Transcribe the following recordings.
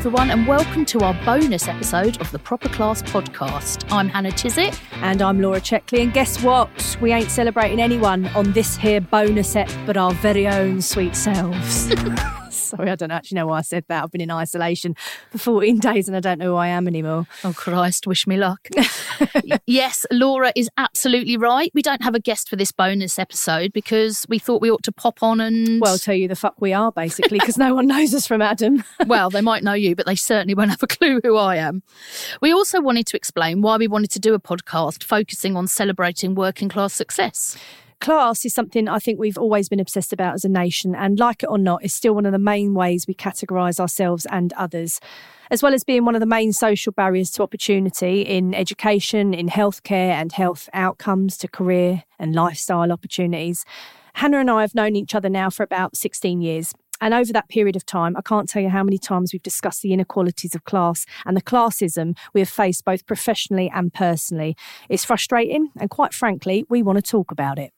Everyone, and welcome to our bonus episode of the Proper Class podcast. I'm Hannah Chissick. And I'm Laura Checkley. And guess what? We ain't celebrating anyone on this here bonus ep but our very own sweet selves. Sorry, I don't actually know why I said that. I've been in isolation for 14 days and I don't know who I am anymore. Oh, Christ, wish me luck. yes, Laura is absolutely right. We don't have a guest for this bonus episode because we thought we ought to pop on and. Well, tell you the fuck we are, basically, because no one knows us from Adam. well, they might know you, but they certainly won't have a clue who I am. We also wanted to explain why we wanted to do a podcast focusing on celebrating working class success. Class is something I think we've always been obsessed about as a nation, and like it or not, is still one of the main ways we categorise ourselves and others, as well as being one of the main social barriers to opportunity in education, in healthcare, and health outcomes to career and lifestyle opportunities. Hannah and I have known each other now for about 16 years. And over that period of time, I can't tell you how many times we've discussed the inequalities of class and the classism we have faced both professionally and personally. It's frustrating, and quite frankly, we want to talk about it.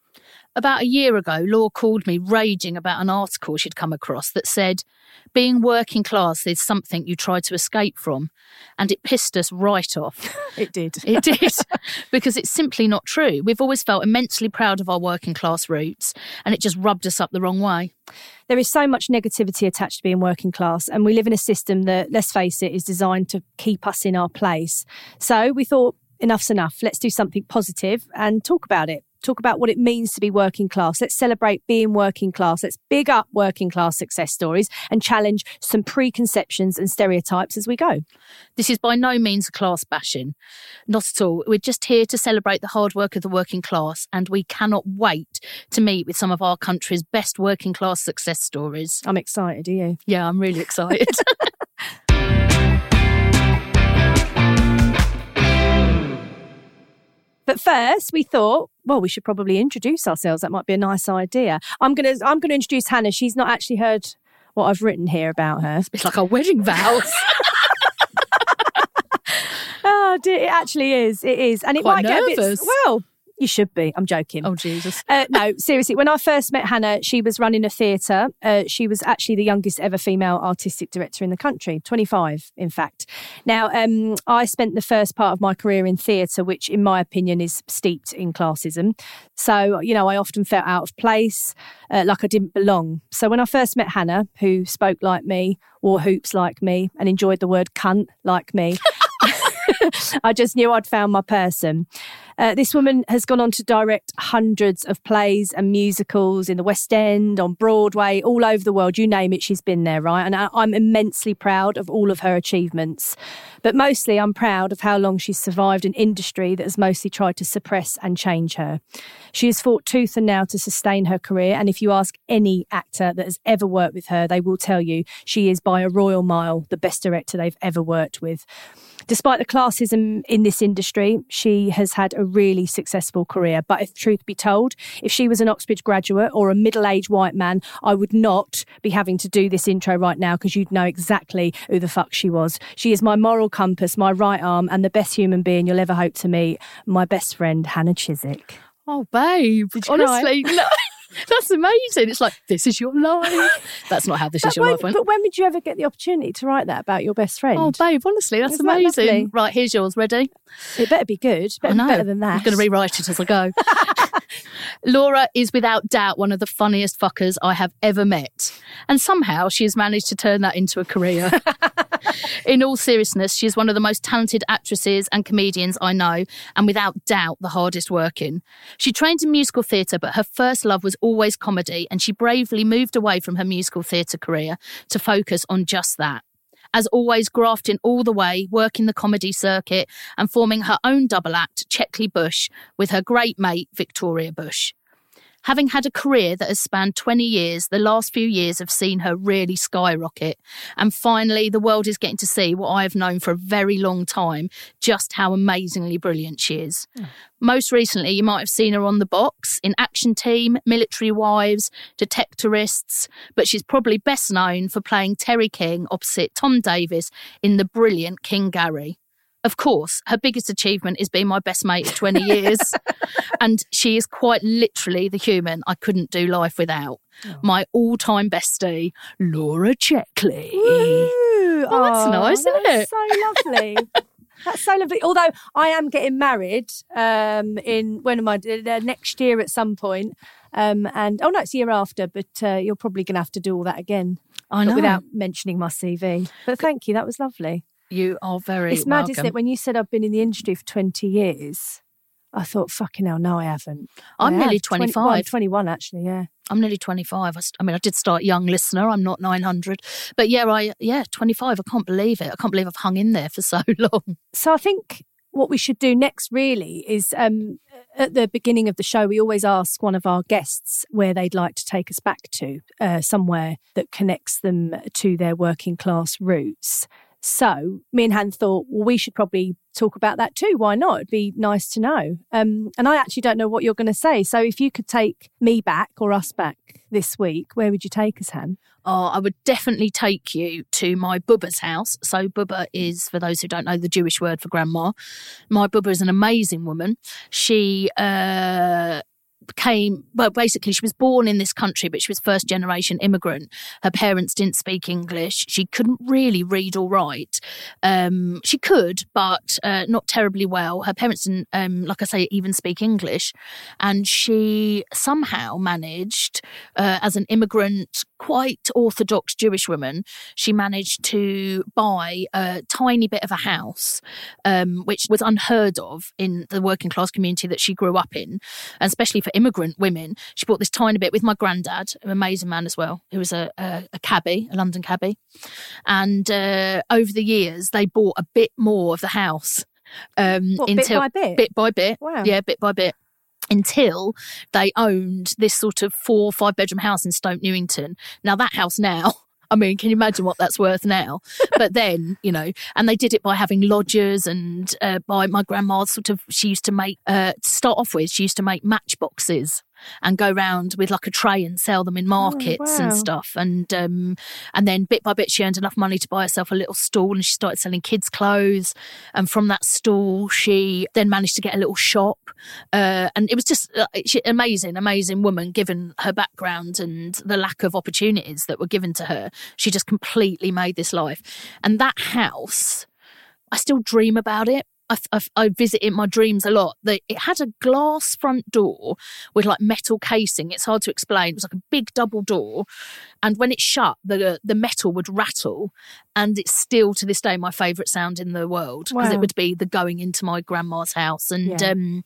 About a year ago, Law called me raging about an article she'd come across that said, being working class is something you try to escape from. And it pissed us right off. It did. It did. because it's simply not true. We've always felt immensely proud of our working class roots, and it just rubbed us up the wrong way. There is so much negativity attached to being working class, and we live in a system that, let's face it, is designed to keep us in our place. So we thought, enough's enough. Let's do something positive and talk about it talk about what it means to be working class. Let's celebrate being working class. Let's big up working class success stories and challenge some preconceptions and stereotypes as we go. This is by no means a class bashing. Not at all. We're just here to celebrate the hard work of the working class, and we cannot wait to meet with some of our country's best working class success stories. I'm excited, are you? Yeah, I'm really excited. But first, we thought, well, we should probably introduce ourselves. That might be a nice idea. I'm gonna I'm gonna introduce Hannah. She's not actually heard what I've written here about her. it's like our wedding vows. Oh, dear, it actually is. It is, and it Quite might get a bit. Well, you should be. I'm joking. oh, Jesus. Uh, no, seriously. When I first met Hannah, she was running a theatre. Uh, she was actually the youngest ever female artistic director in the country, 25, in fact. Now, um, I spent the first part of my career in theatre, which, in my opinion, is steeped in classism. So, you know, I often felt out of place, uh, like I didn't belong. So, when I first met Hannah, who spoke like me, wore hoops like me, and enjoyed the word cunt like me, I just knew I'd found my person. Uh, this woman has gone on to direct hundreds of plays and musicals in the West End, on Broadway, all over the world. You name it, she's been there, right? And I, I'm immensely proud of all of her achievements. But mostly, I'm proud of how long she's survived an industry that has mostly tried to suppress and change her. She has fought tooth and nail to sustain her career. And if you ask any actor that has ever worked with her, they will tell you she is by a royal mile the best director they've ever worked with. Despite the classism in this industry, she has had a really successful career. But if truth be told, if she was an Oxbridge graduate or a middle aged white man, I would not be having to do this intro right now because you'd know exactly who the fuck she was. She is my moral compass, my right arm, and the best human being you'll ever hope to meet. My best friend, Hannah Chissick. Oh, babe. Did you cry? Honestly, no. That's amazing. It's like, this is your life. That's not how this is your life went. but when would you ever get the opportunity to write that about your best friend? Oh, babe, honestly, that's Isn't amazing. lovely? right, here's yours. Ready? it better be good. Better, I know. better than that. I'm going to rewrite it as I go. Laura is without doubt one of the funniest fuckers I have ever met. And somehow she has managed to turn that into a career. In all seriousness, she is one of the most talented actresses and comedians I know, and without doubt the hardest working. She trained in musical theatre, but her first love was always comedy, and she bravely moved away from her musical theatre career to focus on just that as always, grafting all the way, working the comedy circuit, and forming her own double act, Checkley Bush, with her great mate, Victoria Bush. Having had a career that has spanned 20 years, the last few years have seen her really skyrocket. And finally, the world is getting to see what I have known for a very long time just how amazingly brilliant she is. Hmm. Most recently, you might have seen her on the box in Action Team, Military Wives, Detectorists, but she's probably best known for playing Terri King opposite Tom Davis in the brilliant King Gary. Of course, her biggest achievement is being my best mate for 20 years. and she is quite literally the human I couldn't do life without. My all time bestie, Laura Checkley. Ooh, Oh, that's nice, isn't that's it? So lovely. That's so lovely. Although I am getting married um, in when am I? Uh, next year at some point. Um, and oh no, it's year after. But uh, you're probably going to have to do all that again. I know. without mentioning my CV. But thank you. That was lovely. You are very It's mad, welcome. isn't it? When you said I've been in the industry for 20 years, I thought, fucking hell, no, I haven't. I'm I nearly have. 20 well, I'm 25. 21, actually, yeah. I'm nearly 25. I, I mean, I did start young listener. I'm not 900. But yeah, I yeah, 25. I can't believe it. I can't believe I've hung in there for so long. So I think what we should do next really is um, at the beginning of the show, we always ask one of our guests where they'd like to take us back to, uh, somewhere that connects them to their working class roots. So me and Han thought, well, we should probably talk about that too. Why not? It'd be nice to know. Um, and I actually don't know what you're going to say. So if you could take me back or us back this week, where would you take us, Han? Oh, I would definitely take you to my Bubba's house. So, Bubba is, for those who don't know, the Jewish word for grandma. My Bubba is an amazing woman. She uh, became, well, basically, she was born in this country, but she was first generation immigrant. Her parents didn't speak English. She couldn't really read or write. Um, she could, but uh, not terribly well. Her parents didn't, um, like I say, even speak English. And she somehow managed, uh, as an immigrant, quite orthodox Jewish woman, she managed to buy a tiny bit of a house, um, which was unheard of in the working class community that she grew up in, and especially for immigrant women. She bought this tiny bit with my granddad, an amazing man as well, who was a, a, a cabbie, a London cabbie. And uh, over the years, they bought a bit more of the house. Um, What, bit by bit? bit by bit, Wow. yeah, bit by bit until they owned this sort of four or five bedroom house in Stoke Newington. Now that house now. I mean, can you imagine what that's worth now? But then, you know, and they did it by having lodgers and uh, by my grandma sort of, she used to make, uh, to start off with, she used to make matchboxes and go round with like a tray and sell them in markets and wow. stuff. And, um, and then bit by bit, she earned enough money to buy herself a little stall and she started selling kids' clothes. And from that stall, she then managed to get a little shop. Uh, and it was just uh, she, amazing, amazing woman, given her background and the lack of opportunities that were given to her. She just completely made this life. And that house, I still dream about it. I, I, I visit in my dreams a lot. It had a glass front door with like metal casing. It's hard to explain. It was like a big double door, and when it shut, the the metal would rattle, and it's still to this day my favourite sound in the world because Wow. it would be the going into my grandma's house and. Yeah. Um,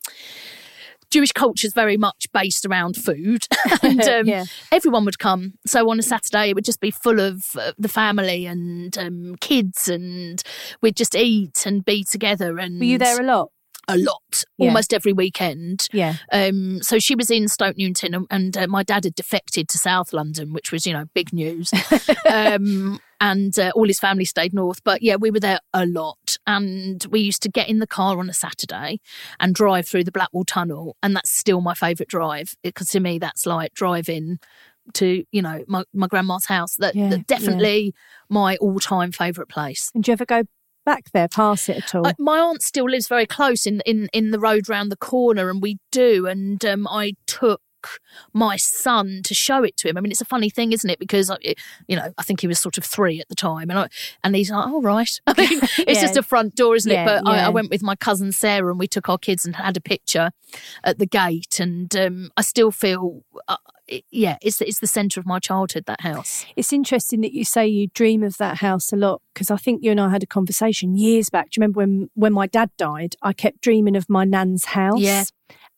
Jewish culture is very much based around food, and um, Yeah. everyone would come. So on a Saturday, it would just be full of uh, the family and um, kids, and we'd just eat and be together. And Were you there a lot? a lot, Yeah. almost every weekend. Yeah. Um, so she was in Stoke Newington, and, and uh, my dad had defected to South London, which was, you know, big news. um, and uh, all his family stayed north. But yeah, we were there a lot, and we used to get in the car on a Saturday and drive through the Blackwall Tunnel, and that's still my favourite drive because to me that's like driving to you know my, my grandma's house. That, Yeah, that definitely my all time favourite place. And do you ever go back there, past it at all? I, my aunt still lives very close in in in the road round the corner, and we do. And um, I took took my son to show it to him. I mean, it's a funny thing, isn't it? Because uh, you know, I think he was sort of three at the time, and I, and he's like, "All right." I mean, it's Yeah. just a front door, isn't Yeah, it? But I, yeah. I went with my cousin Sarah, and we took our kids and had a picture at the gate, and um, I still feel, uh, yeah, it's it's the centre of my childhood. That house. It's interesting that you say you dream of that house a lot because I think you and I had a conversation years back. Do you remember when when my dad died? I kept dreaming of my nan's house. Yeah.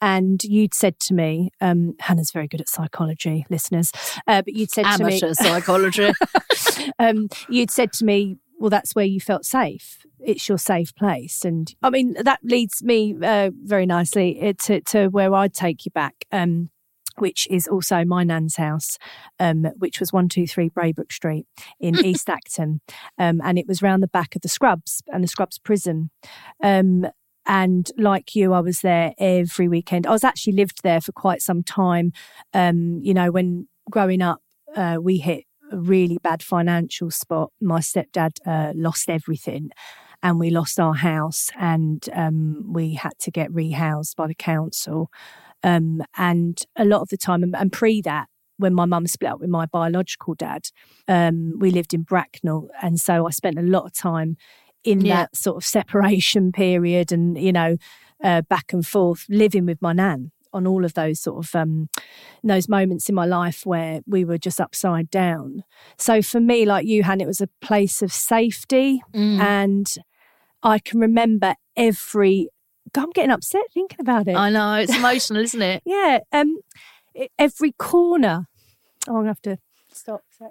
And you'd said to me, um, Hannah's very good at psychology, listeners. Uh, but you'd said Amateur to me, psychology. um, you'd said to me, well, that's where you felt safe. It's your safe place. And I mean, that leads me uh, very nicely uh, to, to where I'd take you back. Um, which is also my nan's house, um, which was 123 Braybrook Street in East Acton. Um, and it was round the back of the Scrubs and the Scrubs prison. Um, and like you, I was there every weekend. I was actually lived there for quite some time. Um, you know, when growing up, uh, we hit a really bad financial spot. My stepdad uh, lost everything and we lost our house and um, we had to get rehoused by the council. Um, and a lot of the time, and, and pre that, when my mum split up with my biological dad, um, we lived in Bracknell. And so I spent a lot of time in Yeah. that sort of separation period and, you know, uh, back and forth living with my nan on all of those sort of um, those moments in my life where we were just upside down. So for me, like you, Han, it was a place of safety, Mm. and I can remember every. God, I'm getting upset thinking about it. I know it's emotional, isn't it? yeah, um, every corner. Oh, I'm gonna have to stop. sec.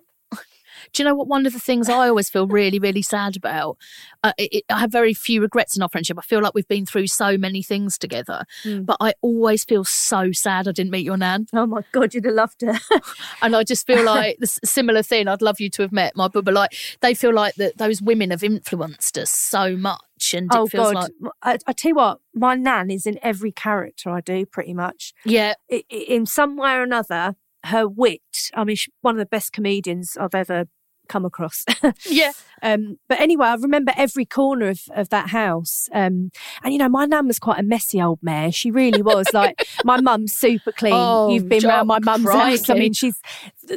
Do you know what? One of the things I always feel really, really sad about. Uh, it, I have very few regrets in our friendship. I feel like we've been through so many things together, Hmm. but I always feel so sad I didn't meet your nan, Oh my God, you'd have loved her. and I just feel like this similar thing. I'd love you to have met my bubba. Like they feel like that those women have influenced us so much, and oh it feels God, like I, I tell you what, my nan is in every character I do, pretty much. yeah, in some way or another, her wit. I mean, she's one of the best comedians I've ever come across. yeah. um, but anyway, I remember every corner of, of that house. Um, and you know, my nan was quite a messy old mare. She really was. like my mum's super clean. Oh, You've been round my mum's house. I mean, she's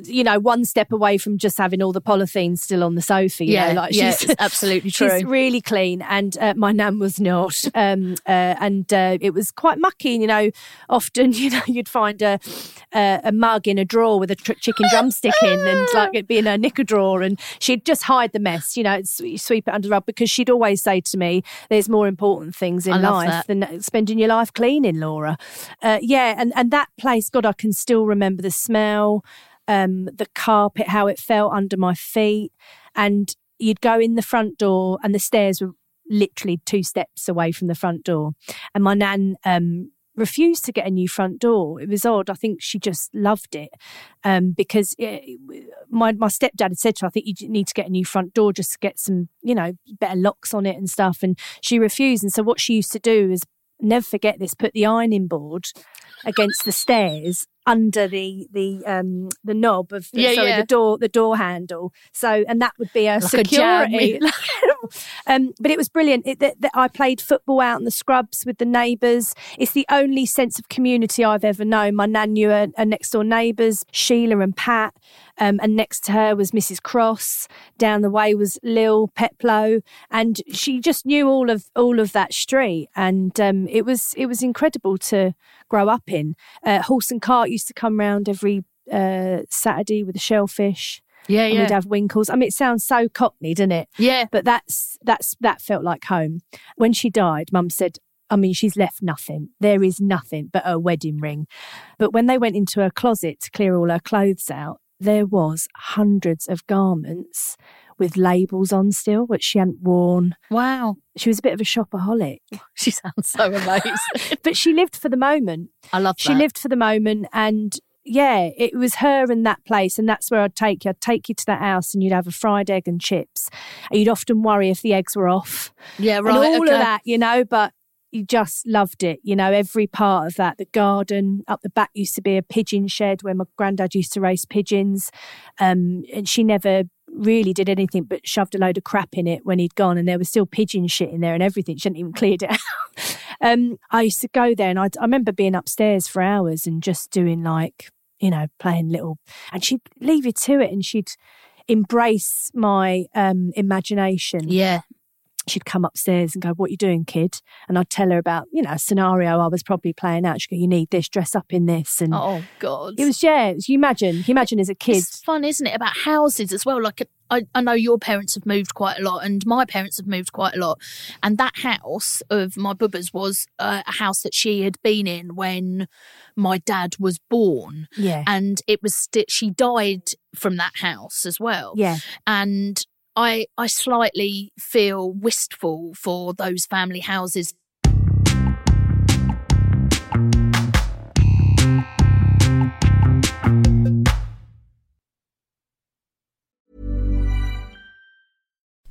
you know one step away from just having all the polythene still on the sofa. You Yeah, know, like yeah, she's absolutely true. She's really clean, and uh, my nan was not. Um, uh, and uh, it was quite mucky. And, you know, often you know you'd find a a, a mug in a drawer with a tr- chicken drumstick in, and like it'd be in her knicker drawer, and she'd just hide the mess. You know, sweep it under the rug because she'd always say to me, "There's more important things in life that. than spending your life cleaning, Laura." Uh, yeah, and and that place, God, I can still remember the smell, um, the carpet, how it felt under my feet, and you'd go in the front door, and the stairs were literally two steps away from the front door, and my nan. Um, refused to get a new front door it was odd i think she just loved it um, because it, my my stepdad had said to her, I think you need to get a new front door just to get some, you know, better locks on it and stuff. And she refused. And so what she used to do is never forget this: put the ironing board against the stairs under the the um the knob of the, Yeah, sorry yeah. the door the door handle so and that would be a Like security jam. um but it was brilliant it, that, that I played football out in the scrubs with the neighbours it's the only sense of community I've ever known my nan knew her, her next door neighbours Sheila and Pat um, and next to her was Mrs. Cross. Down the way was Lil Peplo, and she just knew all of all of that street. And um, it was it was incredible to grow up in. Uh, Horse and cart used to come round every uh, Saturday with the shellfish. Yeah, yeah. we'd have winkles. I mean, it sounds so cockney, doesn't it? yeah. But that's that's that felt like home. When she died, Mum said, I mean, she's left nothing. There is nothing but her wedding ring. But when they went into her closet to clear all her clothes out, there was hundreds of garments with labels on still, which she hadn't worn. Wow. She was a bit of a shopaholic, She sounds so amazing. but she lived for the moment. I love that. She that. lived for the moment and yeah, it was her and that place, and that's where I'd take you. I'd take you to that house, and you'd have a fried egg and chips. And you'd often worry if the eggs were off, Yeah, and right. all okay. of that, you know. But you just loved it, you know. Every part of that, the garden up the back used to be a pigeon shed where my granddad used to raise pigeons, um, and she never really did anything but shoved a load of crap in it when he'd gone, and there was still pigeon shit in there and everything. She hadn't even cleared it out. Um, I used to go there and I'd, I remember being upstairs for hours and just doing like, you know, playing little, and she'd leave you to it and she'd embrace my um, imagination. Yeah. She'd come upstairs and go, What you doing, kid? And I'd tell her about, you know, a scenario I was probably playing out. She'd go, You need this, dress up in this. And Oh God. it was, yeah, it was, you imagine, you imagine as a kid. It's fun, isn't it? About houses as well. Like I, I know your parents have moved quite a lot, and my parents have moved quite a lot. And that house of my bubba's was uh, a house that she had been in when my dad was born, Yeah. and it was sti she died from that house as well. Yeah. and I I slightly feel wistful for those family houses.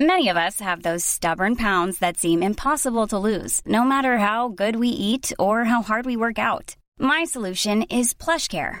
Many of us have those stubborn pounds that seem impossible to lose, no matter how good we eat or how hard we work out. My solution is PlushCare.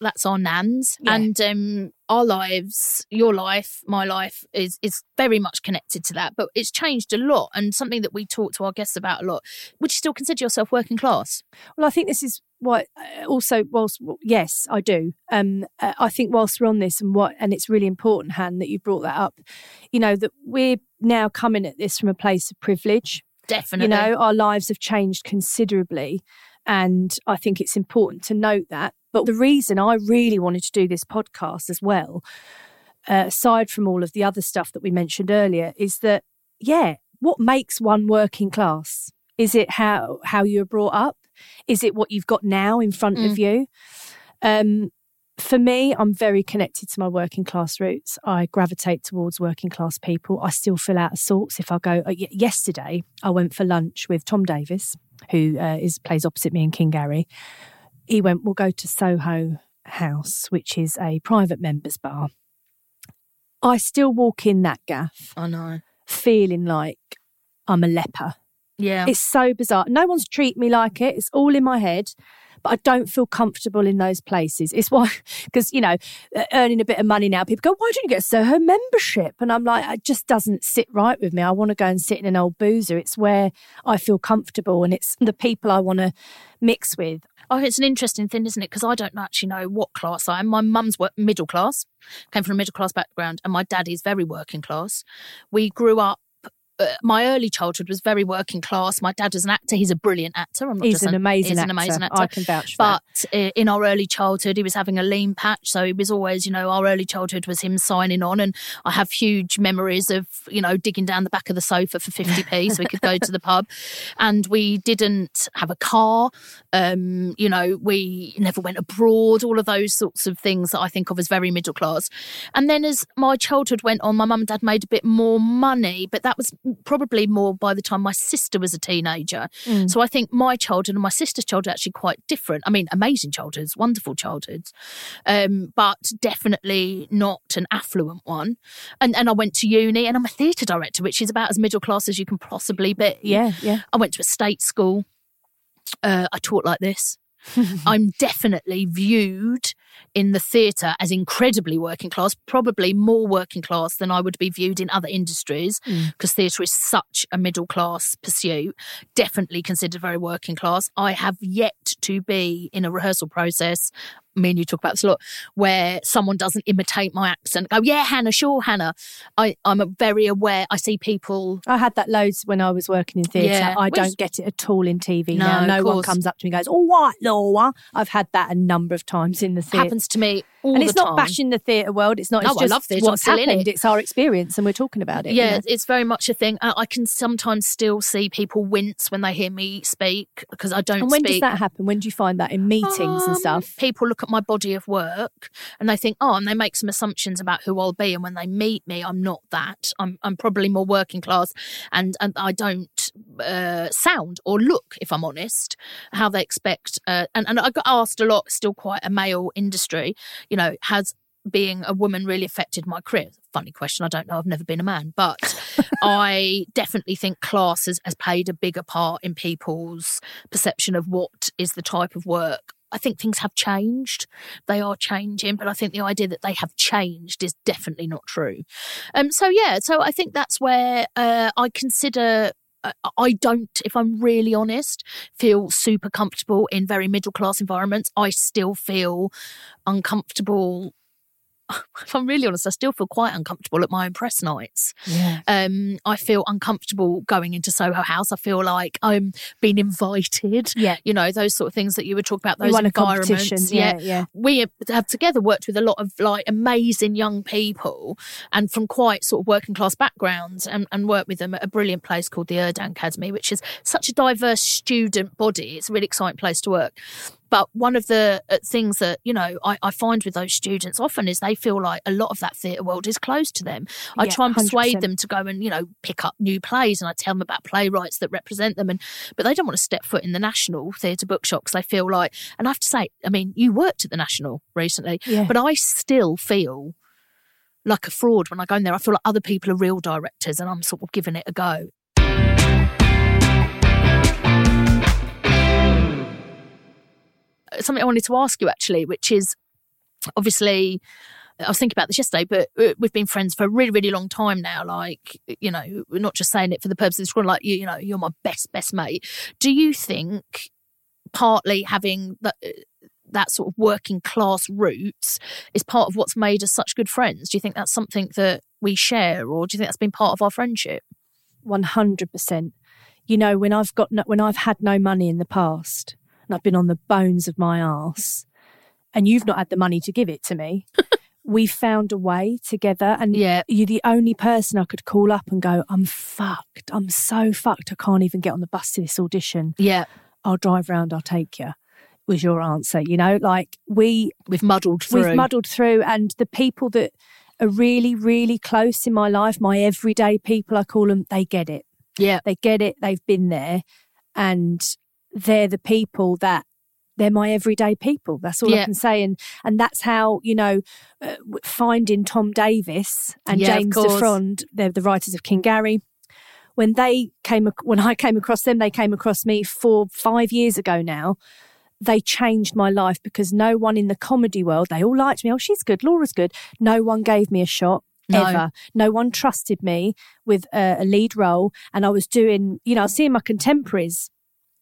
That's our nans, Yeah. and um, our lives, your life, my life is is very much connected to that. But it's changed a lot, and something that we talk to our guests about a lot. Would you still consider yourself working class? Well, I think this is what uh, also whilst yes, I do. Um, uh, I think whilst we're on this and what and it's really important, Han, that you brought that up. You know that we're now coming at this from a place of privilege. Definitely. You know, our lives have changed considerably, and I think it's important to note that. But the reason I really wanted to do this podcast as well, uh, aside from all of the other stuff that we mentioned earlier, is that yeah, what makes one working class? Is it how how you were brought up? Is it what you've got now in front of you? Um, for me, I'm very connected to my working class roots. I gravitate towards working class people. I still feel out of sorts if I go. Uh, y- yesterday, I went for lunch with Tom Davis, who uh, is plays opposite me in King Gary. He went, "We'll go to Soho House, which is a private members bar." I still walk in that gaff I know. feeling like I'm a leper. Yeah. It's so bizarre. No one's treat me like it. It's all in my head, but I don't feel comfortable in those places. It's why, because you know, earning a bit of money now, people go, "Why don't you get a Soho membership?" And I'm like, it just doesn't sit right with me. I want to go and sit in an old boozer. It's where I feel comfortable, and it's the people I want to mix with. Oh, it's an interesting thing, isn't it? Because I don't actually know what class I am. My mum's wo- middle class, came from a middle class background, and my daddy's very working class. We grew up my early childhood was very working class. My dad was an actor. He's a brilliant actor. I'm not He's just an saying- amazing he's actor. an amazing actor. I can vouch for that. But uh, in our early childhood, he was having a lean patch. So it was always, you know, our early childhood was him signing on. And I have huge memories of, you know, digging down the back of the sofa for 50p so we could go to the pub. And we didn't have a car. Um, you know, we never went abroad, all of those sorts of things that I think of as very middle class. And then as my childhood went on, my mum and dad made a bit more money, but that was probably more by the time my sister was a teenager. Mm. So I think my childhood and my sister's childhood are actually quite different. I mean, amazing childhoods, wonderful childhoods, um, but definitely not an affluent one. And and I went to uni and I'm a theatre director, which is about as middle class as you can possibly be. Yeah, yeah. I went to a state school. Uh, I taught like this. I'm definitely viewed in the theatre as incredibly working class, probably more working class than I would be viewed in other industries hmm. because theatre is such a middle class pursuit. Definitely considered very working class. I have yet to be in a rehearsal process. Me and you talk about this a lot, where someone doesn't imitate my accent. Go, yeah, Hannah, sure, Hannah. I, I'm very aware. I see people I had that loads when I was working in theatre. Yeah. I don't get it at all in TV No, now. No one comes up to me and goes, "All right, Laura." I've had that a number of times in the theatre. happens to me all the time. and it's not time. bashing the theatre world. It's not. No, It's I just love theatre. What's happened. it. It's our experience, and we're talking about it. you Yeah, know. it's very much a thing. I, I can sometimes still see people wince when they hear me speak because I don't And when speak. does that happen? When do you find that in meetings and Um, stuff? People look at my body of work and they think, oh, and they make some assumptions about who I'll be. And when they meet me, I'm not that. I'm, I'm probably more working class and, and I don't uh, sound or look, if I'm honest, how they expect. Uh, and, and I got asked a lot, still quite a male industry, you know, has being a woman really affected my career? Funny question. I don't know. I've never been a man, but I definitely think class has, has played a bigger part in people's perception of what is the type of work. I think things have changed. They are changing, but I think the idea that they have changed is definitely not true. Um, so yeah, so I think that's where uh, I consider. uh, I don't, if I'm really honest, feel super comfortable in very middle class environments. I still feel uncomfortable. If I'm really honest, I still feel quite uncomfortable at my own press nights. Yeah. Um, I feel uncomfortable going into Soho House. I feel like I'm being invited. Yeah. You know, those sort of things that you were talking about, those environments. competition. Yeah, yeah. We have together worked with a lot of like amazing young people and from quite sort of working class backgrounds and, and worked with them at a brilliant place called the Urdang Academy, which is such a diverse student body. It's a really exciting place to work. But one of the uh, things that, you know, I, I find with those students often is they feel like a lot of that theatre world is closed to them. I Yeah, try and persuade 100%. them to go and, you know, pick up new plays and I tell them about playwrights that represent them. And But they don't want to step foot in the National Theatre Bookshop because they feel like, and I have to say, I mean, you worked at the National recently, Yeah. but I still feel like a fraud when I go in there. I feel like other people are real directors and I'm sort of giving it a go. Something I wanted to ask you actually, which is obviously I was thinking about this yesterday, but uh, we've been friends for a really, really long time now. Like, you know, we're not just saying it for the purpose of this, like you, you know, you're my best, best mate. Do you think partly having that that sort of working class roots is part of what's made us such good friends? Do you think that's something that we share, or do you think that's been part of our friendship? One hundred percent. You know, when I've got no, when I've had no money in the past, and I've been on the bones of my ass, and you've not had the money to give it to me. we found a way together, and Yeah. you're the only person I could call up and go, "I'm fucked. I'm so fucked. I can't even get on the bus to this audition. Yeah, I'll drive round. I'll take you." Was your answer? You know, like we we've muddled through. We've muddled through, and the people that are really, really close in my life, my everyday people, I call them, they get it. Yeah, They get it. They've been there, and they're the people that they're my everyday people. That's all Yeah. I can say. And and that's how you know uh, finding Tom Davis and Yeah, James. DeFrond, they're the writers of King Gary. When they came, when I came across them, they came across me four, five years ago now they changed my life because no one in the comedy world, they all liked me. Oh, she's good. Laura's good. No one gave me a shot. No. Ever. No one trusted me with a, a lead role. And I was doing, you know, I was seeing my contemporaries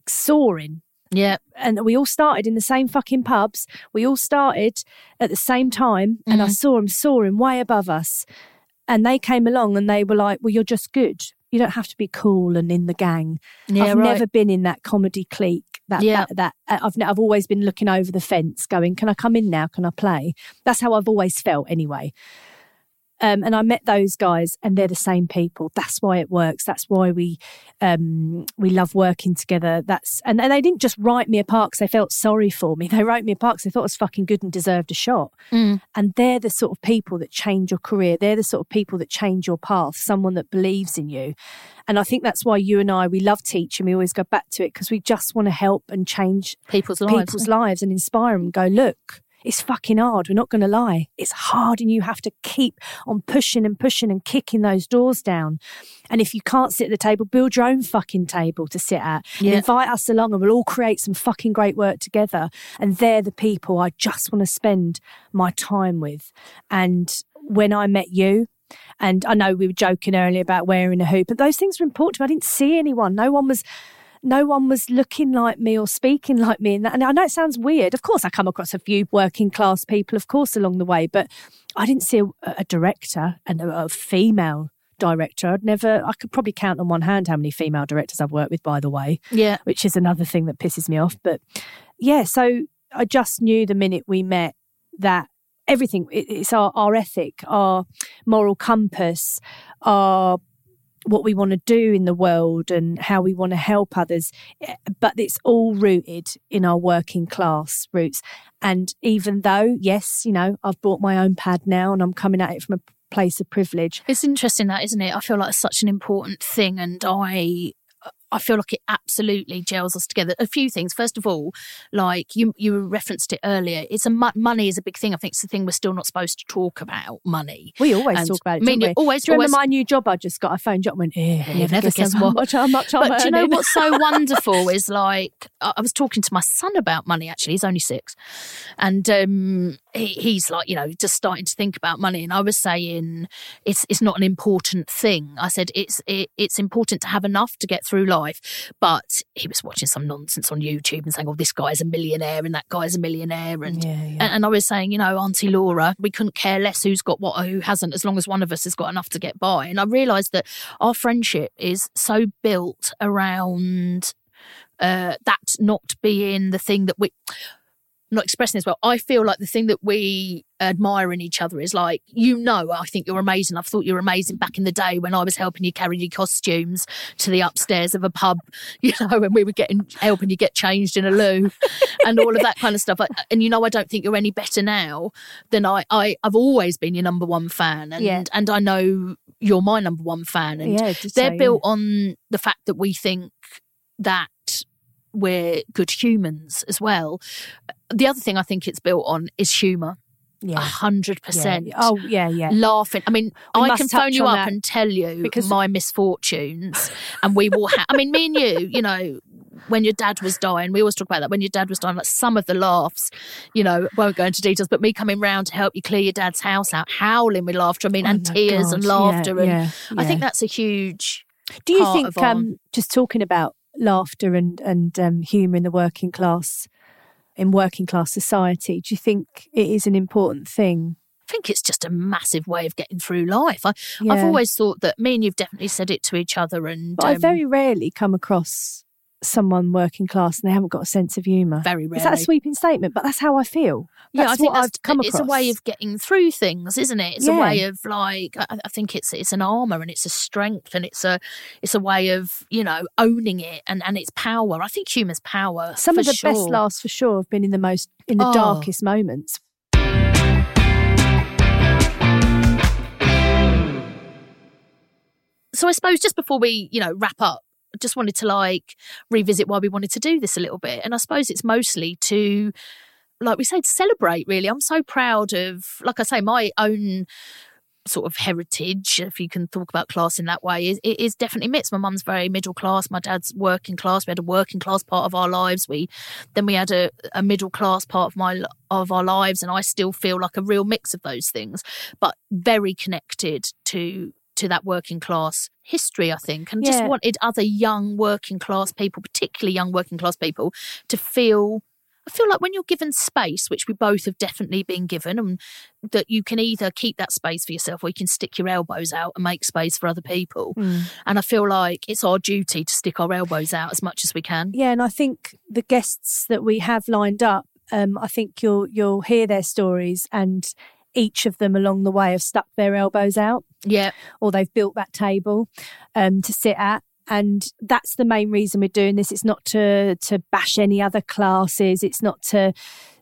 soaring. yeah, And we all started in the same fucking pubs. We all started at the same time. And I saw them soaring way above us. And they came along and they were like, well, you're just good. You don't have to be cool and in the gang. Yeah, I've right. never been in that comedy clique. That, Yeah. that, that uh, I've I've always been looking over the fence, going, "Can I come in now? Can I play?" That's how I've always felt, anyway. Um, and I met those guys, and they're the same people. That's why it works. That's why we um, we love working together. That's and, and they didn't just write me a part because they felt sorry for me. They wrote me a part because they thought I was fucking good and deserved a shot. Mm. And they're the sort of people that change your career. They're the sort of people that change your path. Someone that believes in you. And I think that's why you and I we love teaching. We always go back to it because we just want to help and change People's lives. people's lives and inspire them. and Go look. It's fucking hard. We're not going to lie. It's hard, and you have to keep on pushing and pushing and kicking those doors down. And if you can't sit at the table, build your own fucking table to sit at. Yeah. invite us along, and we'll all create some fucking great work together. And they're the people I just want to spend my time with. And when I met you, and I know we were joking earlier about wearing a hoop, but those things were important to me. I didn't see anyone. No one was no one was looking like me or speaking like me. And, I know it sounds weird. Of course, I come across a few working class people, of course, along the way, but I didn't see a, a director and a, a female director. I'd never, I could probably count on one hand how many female directors I've worked with, by the way, Yeah. which is another thing that pisses me off. But yeah, so I just knew the minute we met that everything, it, it's our, our ethic, our moral compass, our what we want to do in the world and how we want to help others. Eh, But it's all rooted in our working class roots. And even though, yes, you know, I've bought my own pad now and I'm coming at it from a place of privilege. It's interesting that, isn't it? I feel like it's such an important thing, and I. I feel like it absolutely gels us together. A few things. First of all, like you you referenced it earlier, it's a money is a big thing. I think it's the thing we're still not supposed to talk about. Money. We always And talk about it. I mean, we? always- Do you remember always- my new job I just got? You up and went, eh, You never guess how what. much, how much I'm But do you know what's so wonderful is like I I was talking to my son about money. Actually, he's only six, and um, he, he's like you know just starting to think about money. And I was saying it's it's not an important thing. I said it's it, it's important to have enough to get through life. But he was watching some nonsense on YouTube and saying, "Oh, this guy's a millionaire and that guy's a millionaire," and Yeah, yeah. and, and I was saying, you know, Auntie Laura, we couldn't care less who's got what or who hasn't, as long as one of us has got enough to get by. And I realised that our friendship is so built around uh, that not being the thing that we. I'm not expressing this well. I feel like the thing that we admire in each other is like, you know, I think you're amazing. I've thought you were amazing back in the day when I was helping you carry your costumes to the upstairs of a pub, you know, when we were getting helping you get changed in a loo and all of that kind of stuff. And you know, I don't think you're any better now than I. I I've always been your number one fan, and Yeah. and I know you're my number one fan, and Yeah, they're built on the fact that we think that we're good humans as well. The other thing I think it's built on is humour. A hundred percent. Oh, yeah, yeah. Laughing. I mean, We I can phone you up that and tell you because- my misfortunes, and we will. Ha- I mean, me and you. You know, when your dad was dying, we always talk about that. When your dad was dying, like some of the laughs, you know, won't go into details, but me coming round to help you clear your dad's house out, howling with laughter. I mean, Oh and tears and God, yeah, laughter, and yeah, I think that's a huge. Do you think, our- um, just talking about laughter and and um, humour in the working class, in working class society, do you think it is an important thing? I think it's just a massive way of getting through life. I, I've Yeah. always thought that me and you've definitely said it to each other, and But I um, very rarely come across someone working class and they haven't got a sense of humour. very Is that a sweeping statement? But that's how I feel. Yeah, I think what that's, I've come it's across. a way of getting through things, isn't it? It's Yeah. a way of like I, I think it's it's an armor and it's a strength and it's a it's a way of you know owning it and and its power. I think humour's power. Some of the sure. best laughs for sure have been in the most in the Oh. darkest moments. So I suppose just before we you know wrap up, just wanted to like revisit why we wanted to do this a little bit, and I suppose it's mostly to like we say to celebrate. Really, I'm so proud of like I say my own sort of heritage, if you can talk about class in that way, is it is definitely mixed. My mum's very middle class, my dad's working class. We had a working class part of our lives. We then we had a, a middle class part of my of our lives, and I still feel like a real mix of those things, but very connected to to that working class history, I think, and just wanted other young working class people, particularly young working class people, to feel I feel like when you're given space, which we both have definitely been given, and that you can either keep that space for yourself or you can stick your elbows out and make space for other people. Mm. And I feel like it's our duty to stick our elbows out as much as we can. Yeah, and I think the guests that we have lined up, um, I think you'll you'll hear their stories and each of them along the way have stuck their elbows out. Yeah. Or they've built that table um, to sit at. And that's the main reason we're doing this. It's not to to bash any other classes. It's not to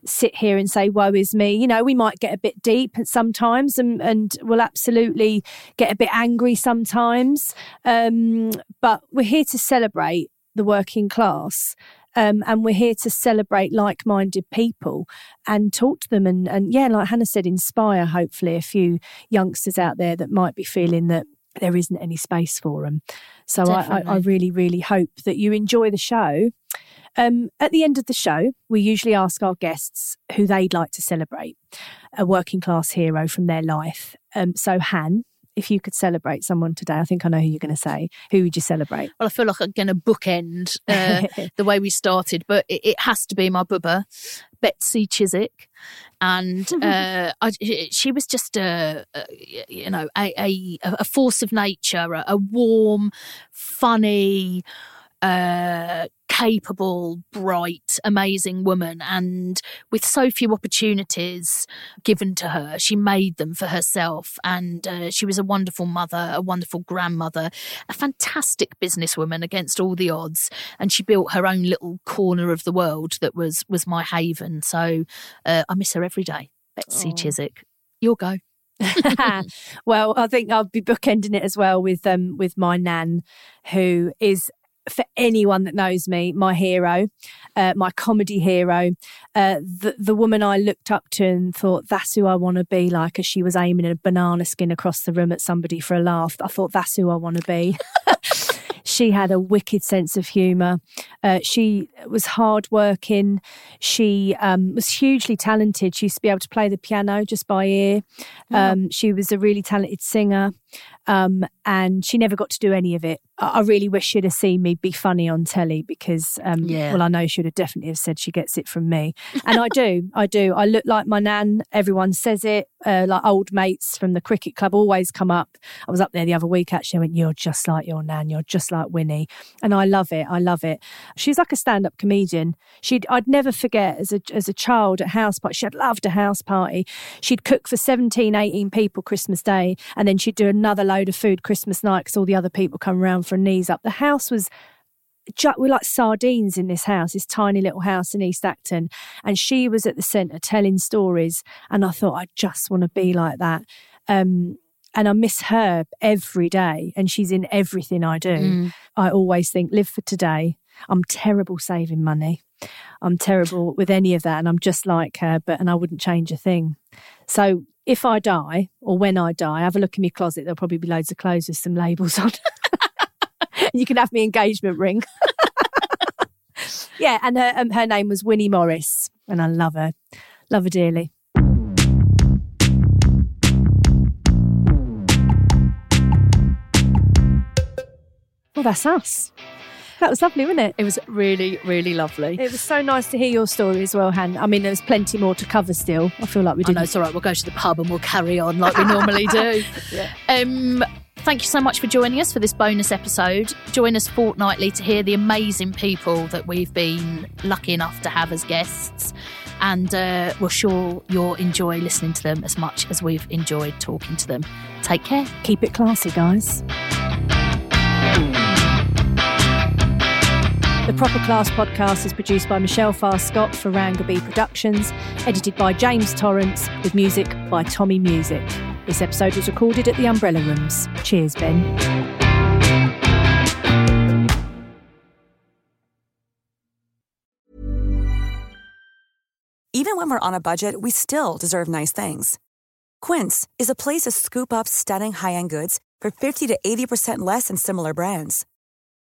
sit here and say, woe is me. You know, we might get a bit deep sometimes and, and we'll absolutely get a bit angry sometimes. Um, but we're here to celebrate the working class. Um, and we're here to celebrate like-minded people and talk to them. And, and yeah like hannah said inspire hopefully a few youngsters out there that might be feeling that there isn't any space for them so I, I, I really really hope that you enjoy the show. Um, at the end of the show, we usually ask our guests who they'd like to celebrate, a working class hero from their life. Um, so, Han, if you could celebrate someone today, I think I know who you're going to say. Who would you celebrate? Well, I feel like I'm going to bookend uh, the way we started, but it, it has to be my bubba, Betsy Chissick. And uh, I, she was just a, a you know, a, a, a force of nature, a, a warm, funny, uh, capable, bright, amazing woman. And with so few opportunities given to her, she made them for herself. And uh, she was a wonderful mother, a wonderful grandmother, a fantastic businesswoman against all the odds. And she built her own little corner of the world that was was my haven. So uh, I miss her every day. Betsy Oh. Chissick, you'll go. well, I think I'll be bookending it as well with um with my nan, who is for anyone that knows me, my hero, uh, my comedy hero, uh, the the woman I looked up to and thought that's who I want to be like. As she was aiming a banana skin across the room at somebody for a laugh, I thought that's who I want to be. she had a wicked sense of humour. Uh, she was hardworking. She um, was hugely talented. She used to be able to play the piano just by ear. Um, she was a really talented singer. Um, and she never got to do any of it. I, I really wish she'd have seen me be funny on telly because, um, Yeah. well, I know she would have definitely have said she gets it from me. And I do, I do. I look like my nan. Everyone says it. Uh, like old mates from the cricket club always come up. I was up there the other week actually. I went, "You're just like your nan. You're just like Winnie," and I love it. I love it. She's like a stand-up comedian. She'd I'd never forget as a as a child at house party. She had loved a house party. She'd cook for 17, 18 people Christmas Day, and then she'd do another load of food Christmas night because all the other people come around for a knees up. The house was we're like sardines in this house, this tiny little house in East Acton. And she was at the centre telling stories. And I thought, I just want to be like that. Um, and I miss her every day. And she's in everything I do. Mm. I always think, live for today. I'm terrible saving money. I'm terrible with any of that. And I'm just like her, but, and I wouldn't change a thing. So if I die or when I die, have a look in my closet. There'll probably be loads of clothes with some labels on. you can have my engagement ring. yeah, and her um, her name was Winnie Morris, and I love her, love her dearly. Well, that's us. That was lovely, wasn't it? It was really, really lovely. It was so nice to hear your story as well, Han. I mean, there's plenty more to cover still. I feel like we I know didn't. it's all right. We'll go to the pub and we'll carry on like we normally do. Um, thank you so much for joining us for this bonus episode. Join us fortnightly to hear the amazing people that we've been lucky enough to have as guests. And uh, we're sure you'll enjoy listening to them as much as we've enjoyed talking to them. Take care. Keep it classy, guys. The Proper Class podcast is produced by Michelle Farr Scott for Rangaby Productions, edited by James Torrance, with music by Tommy Music. This episode was recorded at the Umbrella Rooms. Cheers, Ben. Even when we're on a budget, we still deserve nice things. Quince is a place to scoop up stunning high-end goods for 50 to 80% less than similar brands.